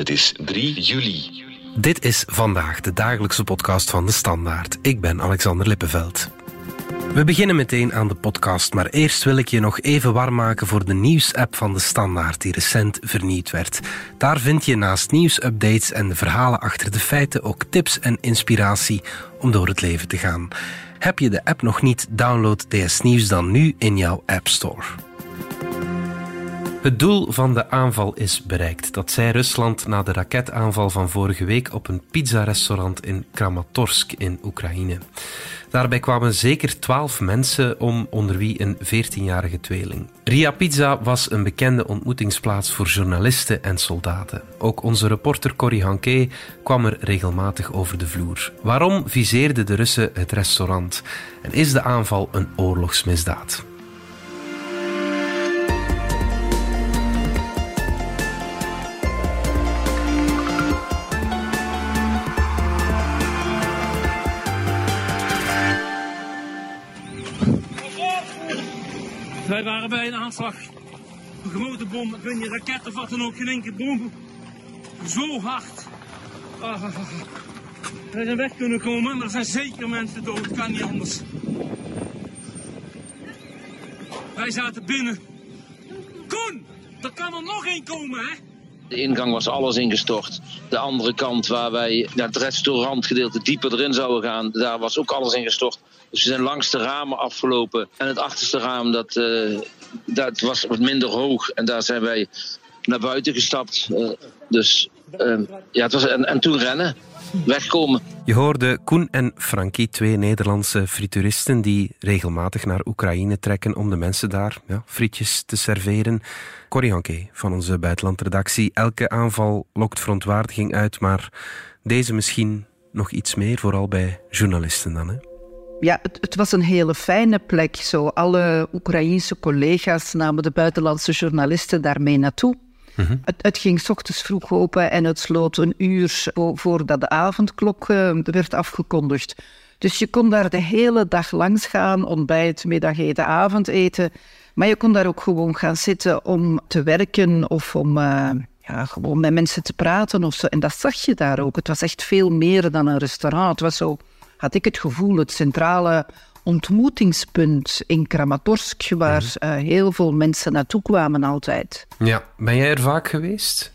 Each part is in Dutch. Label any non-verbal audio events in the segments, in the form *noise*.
Het is 3 juli. Dit is vandaag de dagelijkse podcast van de Standaard. Ik ben Alexander Lippenveld. We beginnen meteen aan de podcast, maar eerst wil ik je nog even warm maken voor de nieuwsapp van de Standaard die recent vernieuwd werd. Daar vind je naast nieuwsupdates en de verhalen achter de feiten ook tips en inspiratie om door het leven te gaan. Heb je de app nog niet? Download DS Nieuws dan nu in jouw App Store. Het doel van de aanval is bereikt. Dat zei Rusland na de raketaanval van vorige week op een pizzarestaurant in Kramatorsk in Oekraïne. Daarbij kwamen zeker twaalf mensen om, onder wie een 14-jarige tweeling. Ria Pizza was een bekende ontmoetingsplaats voor journalisten en soldaten. Ook onze reporter Corrie Hanke kwam er regelmatig over de vloer. Waarom viseerden de Russen het restaurant? En is de aanval een oorlogsmisdaad? Wij waren bij een aanslag. Een grote bom, ik weet niet, raket of wat dan ook, geen enkele bom. Zo hard. Ah. Wij zijn weg kunnen komen, maar er zijn zeker mensen dood, kan niet anders. Wij zaten binnen. Koen, er kan er nog één komen, hè? De ingang was alles ingestort. De andere kant, waar wij naar het restaurantgedeelte dieper erin zouden gaan, daar was ook alles ingestort. Dus zijn langs de ramen afgelopen. En het achterste raam, dat, uh, dat was wat minder hoog. En daar zijn wij naar buiten gestapt. Uh, dus uh, ja, het was, en, en toen rennen wegkomen. Je hoorde Koen en Frankie, twee Nederlandse frituuristen die regelmatig naar Oekraïne trekken om de mensen daar ja, frietjes te serveren. Corrie Hanke van onze buitenlandredactie. Elke aanval lokt verontwaardiging uit, maar deze misschien nog iets meer, vooral bij journalisten dan. Hè? Ja, het, het, was een hele fijne plek. Zo, alle Oekraïense collega's namen de buitenlandse journalisten daarmee naartoe. Mm-hmm. Het, het, ging s ochtends vroeg open en het sloot een uur voordat de avondklok uh, werd afgekondigd. Dus je kon daar de hele dag langs gaan, ontbijt, middageten, avondeten. Maar je kon daar ook gewoon gaan zitten om te werken of om uh, ja, gewoon met mensen te praten of zo. En dat zag je daar ook. Het was echt veel meer dan een restaurant. Het was zo, had ik het gevoel, het centrale ontmoetingspunt in Kramatorsk, waar uh, heel veel mensen naartoe kwamen altijd. Ja, ben jij er vaak geweest?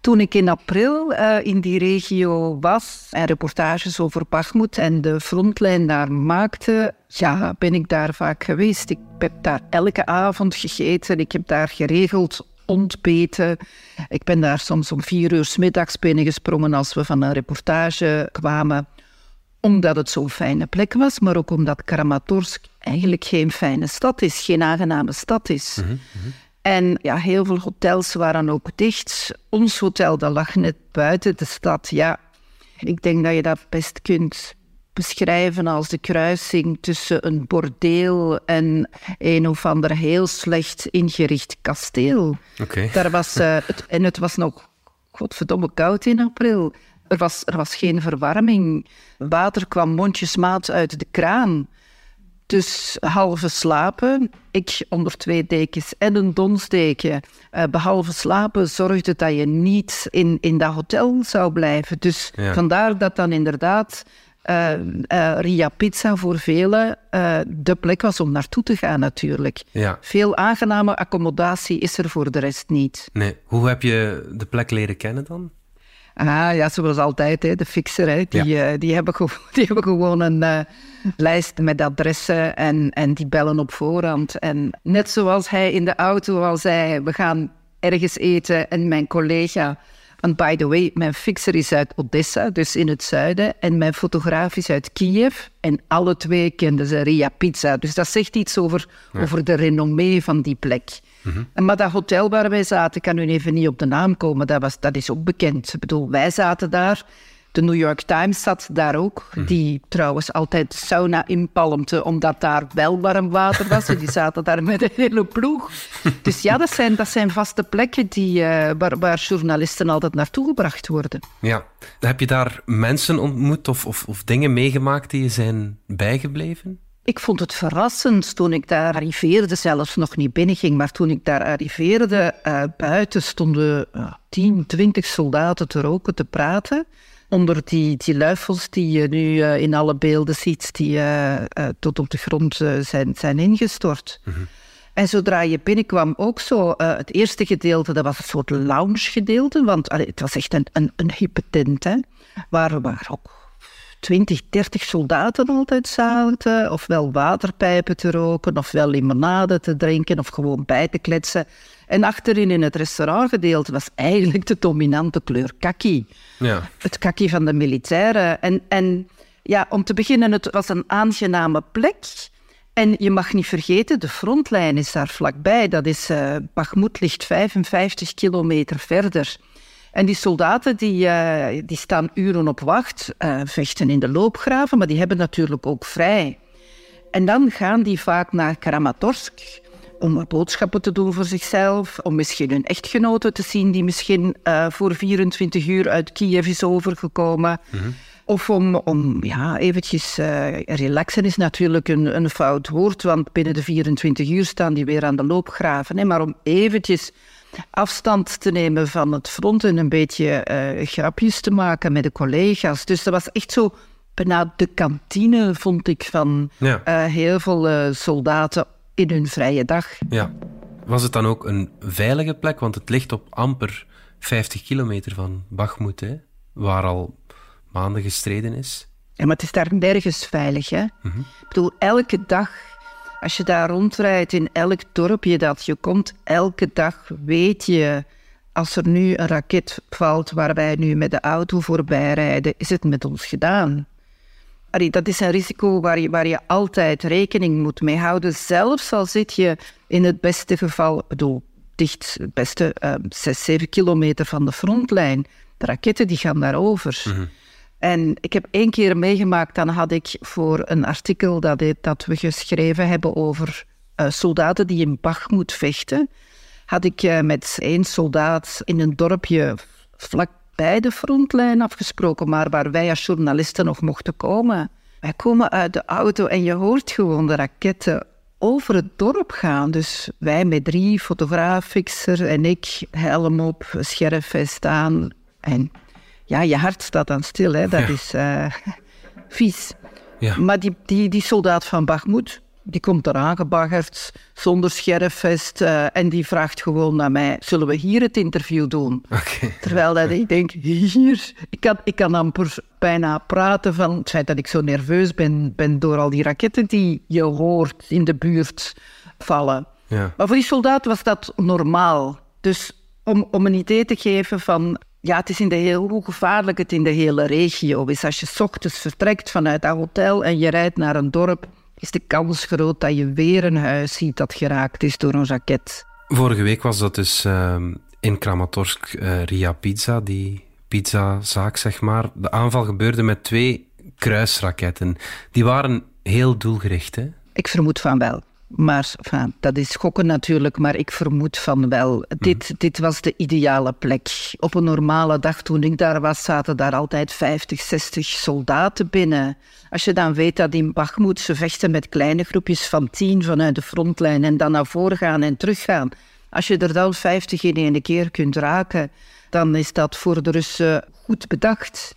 Toen ik in april uh, in die regio was en reportages over Bakhmut en de frontlijn daar maakte, ja, ben ik daar vaak geweest. Ik heb daar elke avond gegeten. Ik heb daar geregeld ontbeten. Ik ben daar soms om vier uur middags binnengesprongen als we van een reportage kwamen omdat het zo'n fijne plek was, maar ook omdat Kramatorsk eigenlijk geen fijne stad is, geen aangename stad is. Mm -hmm. En ja, heel veel hotels waren ook dicht. Ons hotel dat lag net buiten de stad. Ja, ik denk dat je dat best kunt beschrijven als de kruising tussen een bordeel en een of ander heel slecht ingericht kasteel. Okay. Daar was, uh, het, en het was nog godverdomme koud in april. Er was, er was geen verwarming. Water kwam mondjesmaat uit de kraan. Dus halve slapen, ik onder twee dekens en een donsdeken. Uh, behalve slapen zorgde dat je niet in, in dat hotel zou blijven. Dus ja. vandaar dat dan inderdaad uh, uh, Ria Pizza voor velen de plek was om naartoe te gaan natuurlijk. Ja. Veel aangename accommodatie is er voor de rest niet. Nee. Hoe heb je de plek leren kennen dan? Ah, ja, zoals altijd, hè, de fixer. Hè, die, ja. uh, die, hebben *laughs* die hebben gewoon een uh, lijst met adressen en, en die bellen op voorhand. En net zoals hij in de auto al zei, we gaan ergens eten en mijn collega... Want by the way, mijn fixer is uit Odessa, dus in het zuiden. En mijn fotograaf is uit Kiev. En alle twee kenden ze Ria Pizza. Dus dat zegt iets over, ja. over de renommee van die plek. Mm-hmm. Maar dat hotel waar wij zaten, ik kan nu even niet op de naam komen, dat, was, dat is ook bekend. Ik bedoel, wij zaten daar. De New York Times zat daar ook, mm-hmm. die trouwens altijd sauna inpalmte, omdat daar wel warm water was. en die zaten daar met een hele ploeg. Dus ja, dat zijn, dat zijn vaste plekken die, uh, waar, waar, journalisten altijd naartoe gebracht worden. Ja. Heb je daar mensen ontmoet of, of, of dingen meegemaakt die je zijn bijgebleven? Ik vond het verrassend toen ik daar arriveerde, zelfs nog niet binnenging, maar toen ik daar arriveerde, uh, buiten stonden uh, 10, 20 soldaten te roken, te praten. Onder die, die luifels die je nu uh, in alle beelden ziet, die uh, tot op de grond zijn, zijn ingestort. Mm -hmm. En zodra je binnenkwam, ook zo, het eerste gedeelte, dat was een soort lounge gedeelte, want allee, het was echt een, een, een hippe tent, hè, waar, waar ook 20, 30 soldaten altijd zaten, ofwel waterpijpen te roken, ofwel limonade te drinken, of gewoon bij te kletsen. En achterin in het restaurantgedeelte was eigenlijk de dominante kleur kaki. Ja. Het kaki van de militairen. En, en ja, om te beginnen, het was een aangename plek. En je mag niet vergeten, de frontlijn is daar vlakbij. Dat is, uh, ligt 55 kilometer verder. En die soldaten die, uh, die staan uren op wacht, uh, vechten in de loopgraven, maar die hebben natuurlijk ook vrij. En dan gaan die vaak naar Kramatorsk om boodschappen te doen voor zichzelf, om misschien hun echtgenote te zien die misschien uh, voor 24 uur uit Kiev is overgekomen. Mm -hmm. Of om, om ja, eventjes... Uh, relaxen is natuurlijk een, een fout woord, want binnen de 24 uur staan die weer aan de loopgraven. Hè, maar om eventjes afstand te nemen van het front en een beetje uh, grapjes te maken met de collega's. Dus dat was echt zo bijna de kantine, vond ik, van ja. uh, heel veel uh, soldaten in hun vrije dag. Ja. Was het dan ook een veilige plek? Want het ligt op amper 50 kilometer van Bakhmut, hè? waar al maanden gestreden is. Ja, maar het is daar nergens veilig. Hè? Mm -hmm. Ik bedoel, elke dag als je daar rondrijdt in elk dorpje dat je komt, elke dag weet je, als er nu een raket valt waar wij nu met de auto voorbij rijden, is het met ons gedaan. Dat is een risico waar je, waar je altijd rekening moet mee houden. Zelfs al zit je in het beste geval, bedoel, dicht, het beste uh, 6, 7 kilometer van de frontlijn. De raketten die gaan daarover. Mm. En ik heb één keer meegemaakt, dan had ik voor een artikel dat, dat we geschreven hebben over uh, soldaten die in Bachmoed vechten, had ik uh, met één soldaat in een dorpje vlak bij de frontlijn afgesproken, maar waar wij als journalisten nog mochten komen. Wij komen uit de auto en je hoort gewoon de raketten over het dorp gaan. Dus wij met drie, fotograaf, fixer en ik, helm op, scherfvest aan. En ja, je hart staat dan stil, hè. dat ja. is uh, *laughs* vies. Ja. Maar die, die, die soldaat van Bagmoed, die komt eraan gebaggerd, zonder scherfvest, uh, en die vraagt gewoon naar mij, zullen we hier het interview doen? Okay. Terwijl dat ik denk, hier, ik kan, ik kan amper bijna praten van het feit dat ik zo nerveus ben, ben door al die raketten die je hoort in de buurt vallen. Ja. Maar voor die soldaat was dat normaal. Dus om, om een idee te geven van ja, het is in de heel, hoe gevaarlijk het in de hele regio is. Als je ochtends vertrekt vanuit dat hotel en je rijdt naar een dorp, is de kans groot dat je weer een huis ziet dat geraakt is door een raket. Vorige week was dat dus uh, in Kramatorsk uh, Ria Pizza, die pizzazaak, zeg maar. De aanval gebeurde met twee kruisraketten. Die waren heel doelgericht, hè? Ik vermoed van wel. Maar enfin, dat is schokken natuurlijk, maar ik vermoed van wel. Dit, mhm. dit was de ideale plek. Op een normale dag toen ik daar was, zaten daar altijd 50, 60 soldaten binnen. Als je dan weet dat in Bakhmut ze vechten met kleine groepjes van 10 vanuit de frontlijn en dan naar voren gaan en teruggaan. Als je er dan 50 in één keer kunt raken, dan is dat voor de Russen goed bedacht.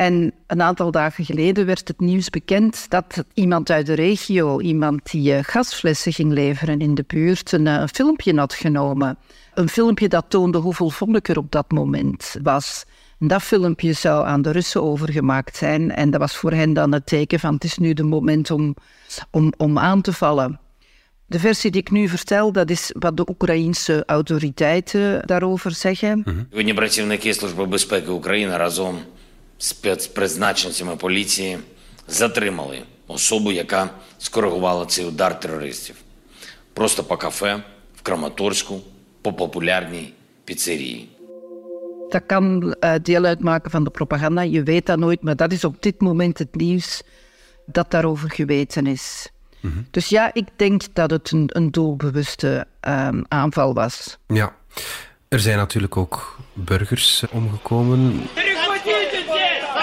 En een aantal dagen geleden werd het nieuws bekend dat iemand uit de regio, iemand die eh, gasflessen ging leveren in de buurt, eh, een, filmpje had genomen. Een filmpje dat toonde hoeveel volk er op dat moment was. En dat filmpje zou aan de Russen overgemaakt zijn. En dat was voor hen dan het teken van het is nu de moment om, om, om aan te vallen. De versie die ik nu vertel, dat is wat de Oekraïense autoriteiten daarover zeggen. Mm -hmm Служби безпеки України разом спецпризначенцями поліції затримали особу, яка скоригувала цей удар терористів. Просто по кафе в Краматорську, по популярній піцерії. Dat kan uh, deel uitmaken van de propaganda. Je weet dat nooit, maar dat is op dit moment het nieuws dat daarover geweten is. Mm -hmm. Dus ja, ik denk dat het een, een doelbewuste um, aanval was. Ja, er zijn natuurlijk ook burgers omgekomen.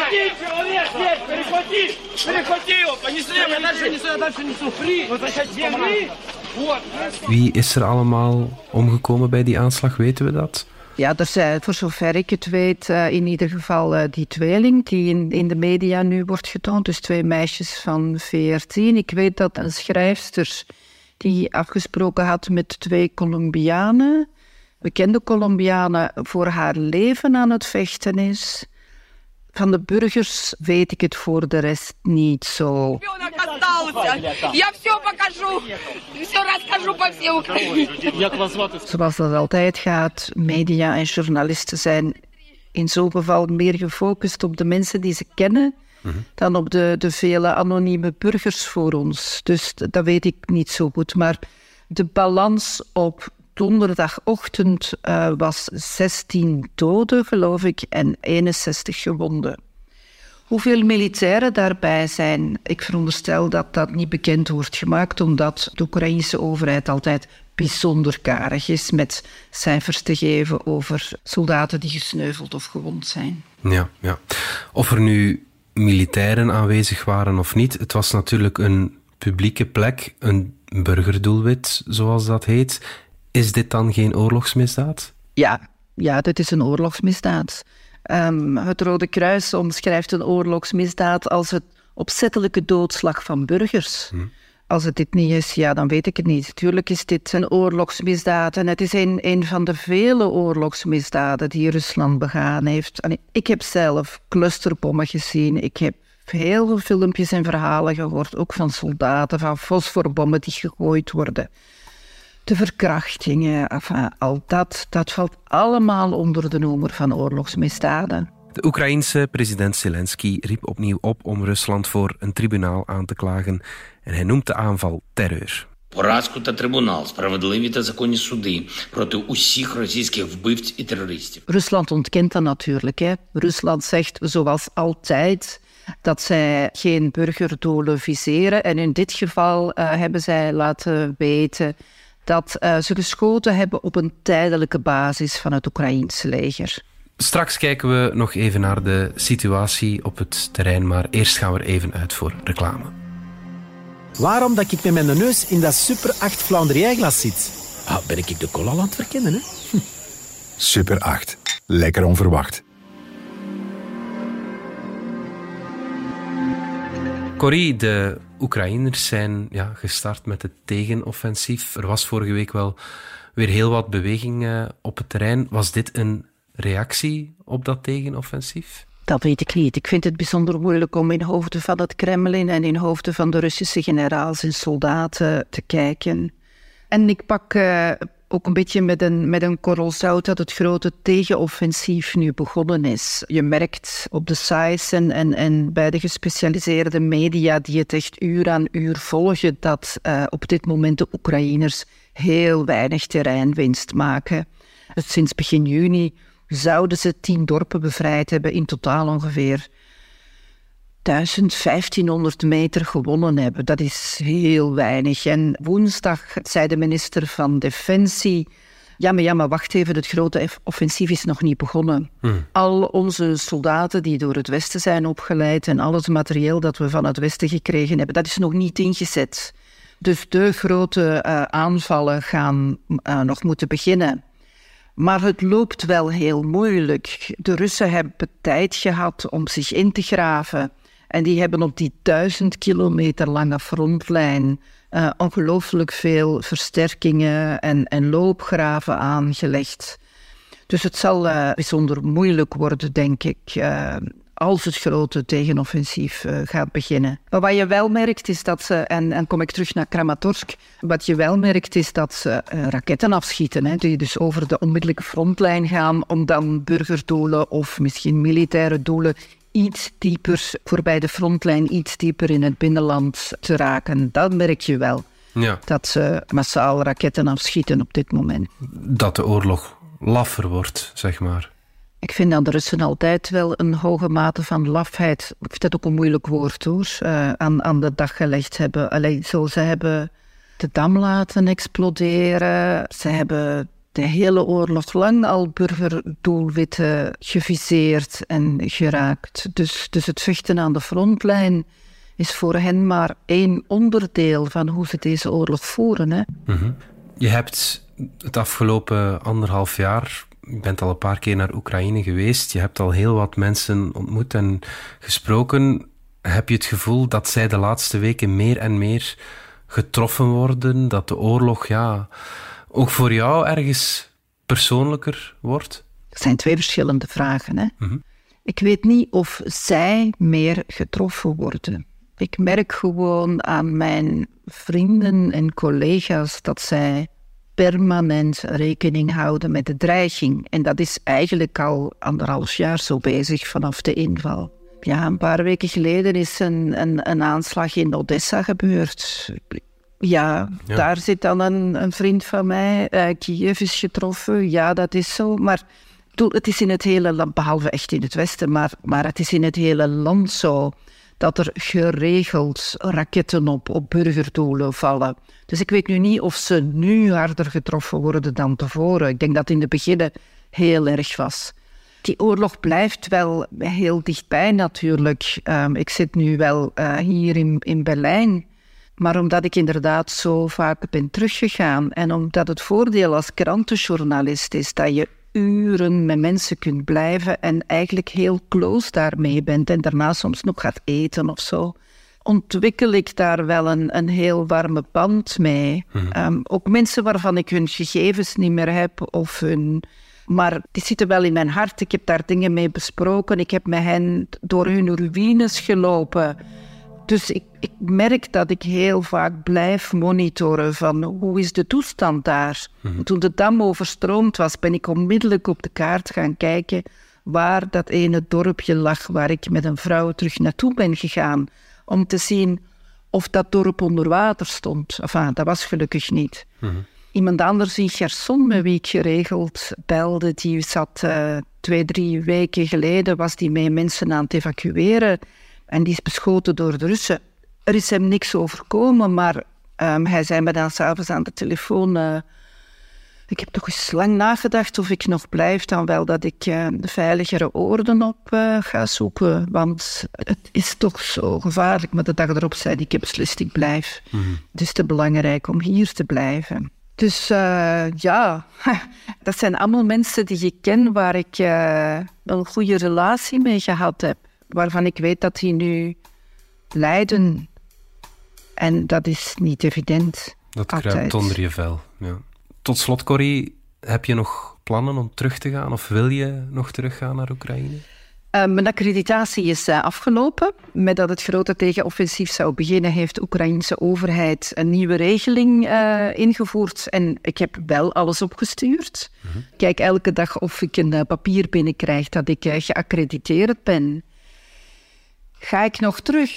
Один человек есть, перехвати! Перехвати его! Понесли, я дальше несу, я дальше несу! Фри! Возвращать земли! Вот! Wie is er allemaal omgekomen bij die aanslag, weten we dat? Ja, er zijn, voor zover ik het weet, uh, in ieder geval uh, die tweeling die in, in de media nu wordt getoond. Dus twee meisjes van 14. Ik weet dat een schrijfster die afgesproken had met twee Colombianen, bekende Colombianen, voor haar leven aan het vechten is. Van de burgers weet ik het voor de rest niet zo. Zoals dat altijd gaat, media en journalisten zijn in zo'n geval meer gefocust op de mensen die ze kennen dan op de, de vele anonieme burgers voor ons. Dus dat weet ik niet zo goed. Maar de balans op donderdagochtend uh, was 16 doden, geloof ik, en 61 gewonden. Hoeveel militairen daarbij zijn, ik veronderstel dat dat niet bekend wordt gemaakt, omdat de Oekraïnse overheid altijd bijzonder karig is met cijfers te geven over soldaten die gesneuveld of gewond zijn. Ja, ja. Of er nu militairen aanwezig waren of niet, het was natuurlijk een publieke plek, een burgerdoelwit, zoals dat heet. Is dit dan geen oorlogsmisdaad? Ja, ja dit is een oorlogsmisdaad. Um, het Rode Kruis omschrijft een oorlogsmisdaad als het opzettelijke doodslag van burgers. Hm. Als het dit niet is, ja, dan weet ik het niet. Tuurlijk is dit een oorlogsmisdaad en het is een, een van de vele oorlogsmisdaden die Rusland begaan heeft. ik heb zelf clusterbommen gezien. Ik heb heel veel filmpjes en verhalen gehoord, ook van soldaten, van fosforbommen die gegooid worden De verkrachtingen, enfin, al dat, dat valt allemaal onder de noemer van oorlogsmisdaden. De Oekraïense president Zelensky riep opnieuw op om Rusland voor een tribunaal aan te klagen en hij noemt de aanval terreur. Поразку та трибунал, справедливі та законні суди проти усіх російських вбивць і терористів. Rusland ontkent dat natuurlijk. Hè. Rusland zegt zoals altijd dat zij geen burgerdoelen viseren. En in dit geval uh, hebben zij laten weten dat uh, ze geschoten hebben op een tijdelijke basis van het Oekraïense leger. Straks kijken we nog even naar de situatie op het terrein, maar eerst gaan we er even uit voor reclame. Waarom dat ik met mijn neus in dat Super 8 Flandrië-glas zit? Ah, ben ik de cola aan het verkennen, hè? *laughs* Super 8. Lekker onverwacht. Corrie, de Oekraïners zijn ja, gestart met het tegenoffensief. Er was vorige week wel weer heel wat beweging uh, op het terrein. Was dit een reactie op dat tegenoffensief? Dat weet ik niet. Ik vind het bijzonder moeilijk om in hoofden van het Kremlin en in hoofden van de Russische generaals en soldaten te kijken. En ik pak uh, ook een beetje met een, met een korrel zout dat het grote tegenoffensief nu begonnen is. Je merkt op de sites en, en, en bij de gespecialiseerde media die het echt uur aan uur volgen, dat uh, op dit moment de Oekraïners heel weinig terreinwinst maken. Sinds begin juni zouden ze tien dorpen bevrijd hebben, in totaal ongeveer 1500 meter gewonnen hebben. Dat is heel weinig. En woensdag zei de minister van Defensie. Ja, maar, ja, maar wacht even, het grote offensief is nog niet begonnen. Hmm. Al onze soldaten die door het Westen zijn opgeleid en al het materieel dat we van het Westen gekregen hebben, dat is nog niet ingezet. Dus de grote uh, aanvallen gaan uh, nog moeten beginnen. Maar het loopt wel heel moeilijk. De Russen hebben tijd gehad om zich in te graven. En die hebben op die duizend kilometer lange frontlijn uh, ongelooflijk veel versterkingen en, en loopgraven aangelegd. Dus het zal uh, bijzonder moeilijk worden, denk ik, uh, als het grote tegenoffensief gaat beginnen. Maar wat je wel merkt is dat ze, en, en kom ik terug naar Kramatorsk, wat je wel merkt is dat ze raketten afschieten, hè, die dus over de onmiddellijke frontlijn gaan om dan burgerdoelen of misschien militaire doelen iets dieper voorbij de frontlijn, iets dieper in het binnenland te raken. Dat merk je wel. Ja. Dat ze massaal raketten afschieten op dit moment. Dat de oorlog laffer wordt, zeg maar. Ik vind dat de Russen altijd wel een hoge mate van lafheid, ik vind dat ook een moeilijk woord hoor, uh, aan, aan de dag gelegd hebben. Alleen zo, ze hebben de dam laten exploderen, ze hebben de hele oorlog lang al burgerdoelwitten geviseerd en geraakt. Dus, dus het vechten aan de frontlijn is voor hen maar één onderdeel van hoe ze deze oorlog voeren. Hè. Mhm. Je hebt het afgelopen anderhalf jaar, je bent al een paar keer naar Oekraïne geweest, je hebt al heel wat mensen ontmoet en gesproken. Heb je het gevoel dat zij de laatste weken meer en meer getroffen worden, dat de oorlog ja, ook voor jou ergens persoonlijker wordt? Het zijn twee verschillende vragen. Hè? Mhm. Ik weet niet of zij meer getroffen worden. Ik merk gewoon aan mijn vrienden en collega's dat zij permanent rekening houden met de dreiging. En dat is eigenlijk al anderhalf jaar zo bezig vanaf de inval. Ja, een paar weken geleden is een, een, een aanslag in Odessa gebeurd. Ja, daar zit dan een, een vriend van mij. Uh, Kiev is getroffen. Ja, dat is zo. Maar het is in het hele land, behalve echt in het Westen, maar, maar het is in het hele land zo dat er geregeld raketten op, op burgerdoelen vallen. Dus ik weet nu niet of ze nu harder getroffen worden dan tevoren. Ik denk dat in de beginnen heel erg was. Die oorlog blijft wel heel dichtbij natuurlijk. Um, ik zit nu wel uh, hier in, in Berlijn. Maar omdat ik inderdaad zo vaak ben teruggegaan en omdat het voordeel als krantenjournalist is dat je uren met mensen kunt blijven en eigenlijk heel close daarmee bent en daarna soms nog gaat eten of zo, ontwikkel ik daar wel een, een heel warme band mee. Mhm. Ehm, ook mensen waarvan ik hun gegevens niet meer heb of hun... Maar die zitten wel in mijn hart. Ik heb daar dingen mee besproken. Ik heb met hen door hun ruïnes gelopen. Dus ik, ik, merk dat ik heel vaak blijf monitoren van hoe is de toestand daar. Mm Toen de dam overstroomd was, ben ik onmiddellijk op de kaart gaan kijken waar dat ene dorpje lag waar ik met een vrouw terug naartoe ben gegaan. Om te zien of dat dorp onder water stond. Enfin, dat was gelukkig niet. Mhm. Iemand anders in Gerson, met wie ik geregeld belde, die zat uh, twee, drie weken geleden, was die mee mensen aan het evacueren. En die is beschoten door de Russen. Er is hem niks overkomen, maar um, hij zei me dan s'avonds aan de telefoon... Uh, ik heb toch eens lang nagedacht of ik nog blijf, dan wel dat ik uh, de veiligere oorden op uh, ga zoeken. Want het is toch zo gevaarlijk. Maar de dag erop zei ik, ik beslist, ik blijf. Mm Het is te belangrijk om hier te blijven. Dus ja, *laughs* dat zijn allemaal mensen die je ken waar ik een goede relatie mee gehad heb waarvan ik weet dat die nu lijden. En dat is niet evident. Dat kruipt onder je vel. Ja. Tot slot, Corrie, heb je nog plannen om terug te gaan? Of wil je nog teruggaan naar Oekraïne? Uh, mijn accreditatie is uh, afgelopen. Met dat het grote tegenoffensief zou beginnen, heeft de Oekraïnse overheid een nieuwe regeling uh, ingevoerd. En ik heb wel alles opgestuurd. Mhm. Kijk elke dag of ik een papier binnenkrijg dat ik geaccrediteerd ben. Ga ik nog terug?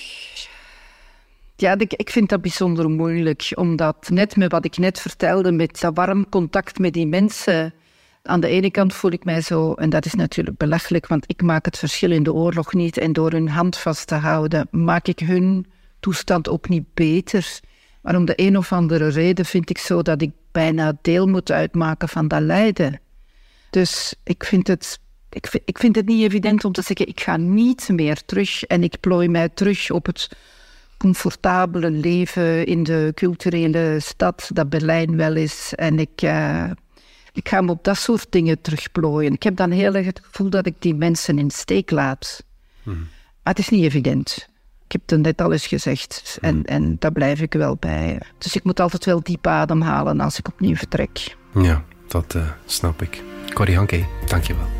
Ja, ik vind dat bijzonder moeilijk, omdat net met wat ik net vertelde, met dat warm contact met die mensen, aan de ene kant voel ik mij zo, en dat is natuurlijk belachelijk, want ik maak het verschil in de oorlog niet en door hun hand vast te houden, maak ik hun toestand ook niet beter. Maar om de een of andere reden vind ik zo dat ik bijna deel moet uitmaken van dat lijden. Dus ik vind het ik, vind, ik vind het niet evident om te zeggen, ik ga niet meer terug en ik plooi mij terug op het comfortabele leven in de culturele stad dat Berlijn wel is. En ik, uh, ik ga me op dat soort dingen terugplooien. Ik heb dan heel erg het gevoel dat ik die mensen in steek laat. Hmm. Maar het is niet evident. Ik heb het net al eens gezegd en, hmm. en daar blijf ik wel bij. Dus ik moet altijd wel diep ademhalen als ik opnieuw vertrek. Ja, dat uh, snap ik. Corrie Hanke, dankjewel.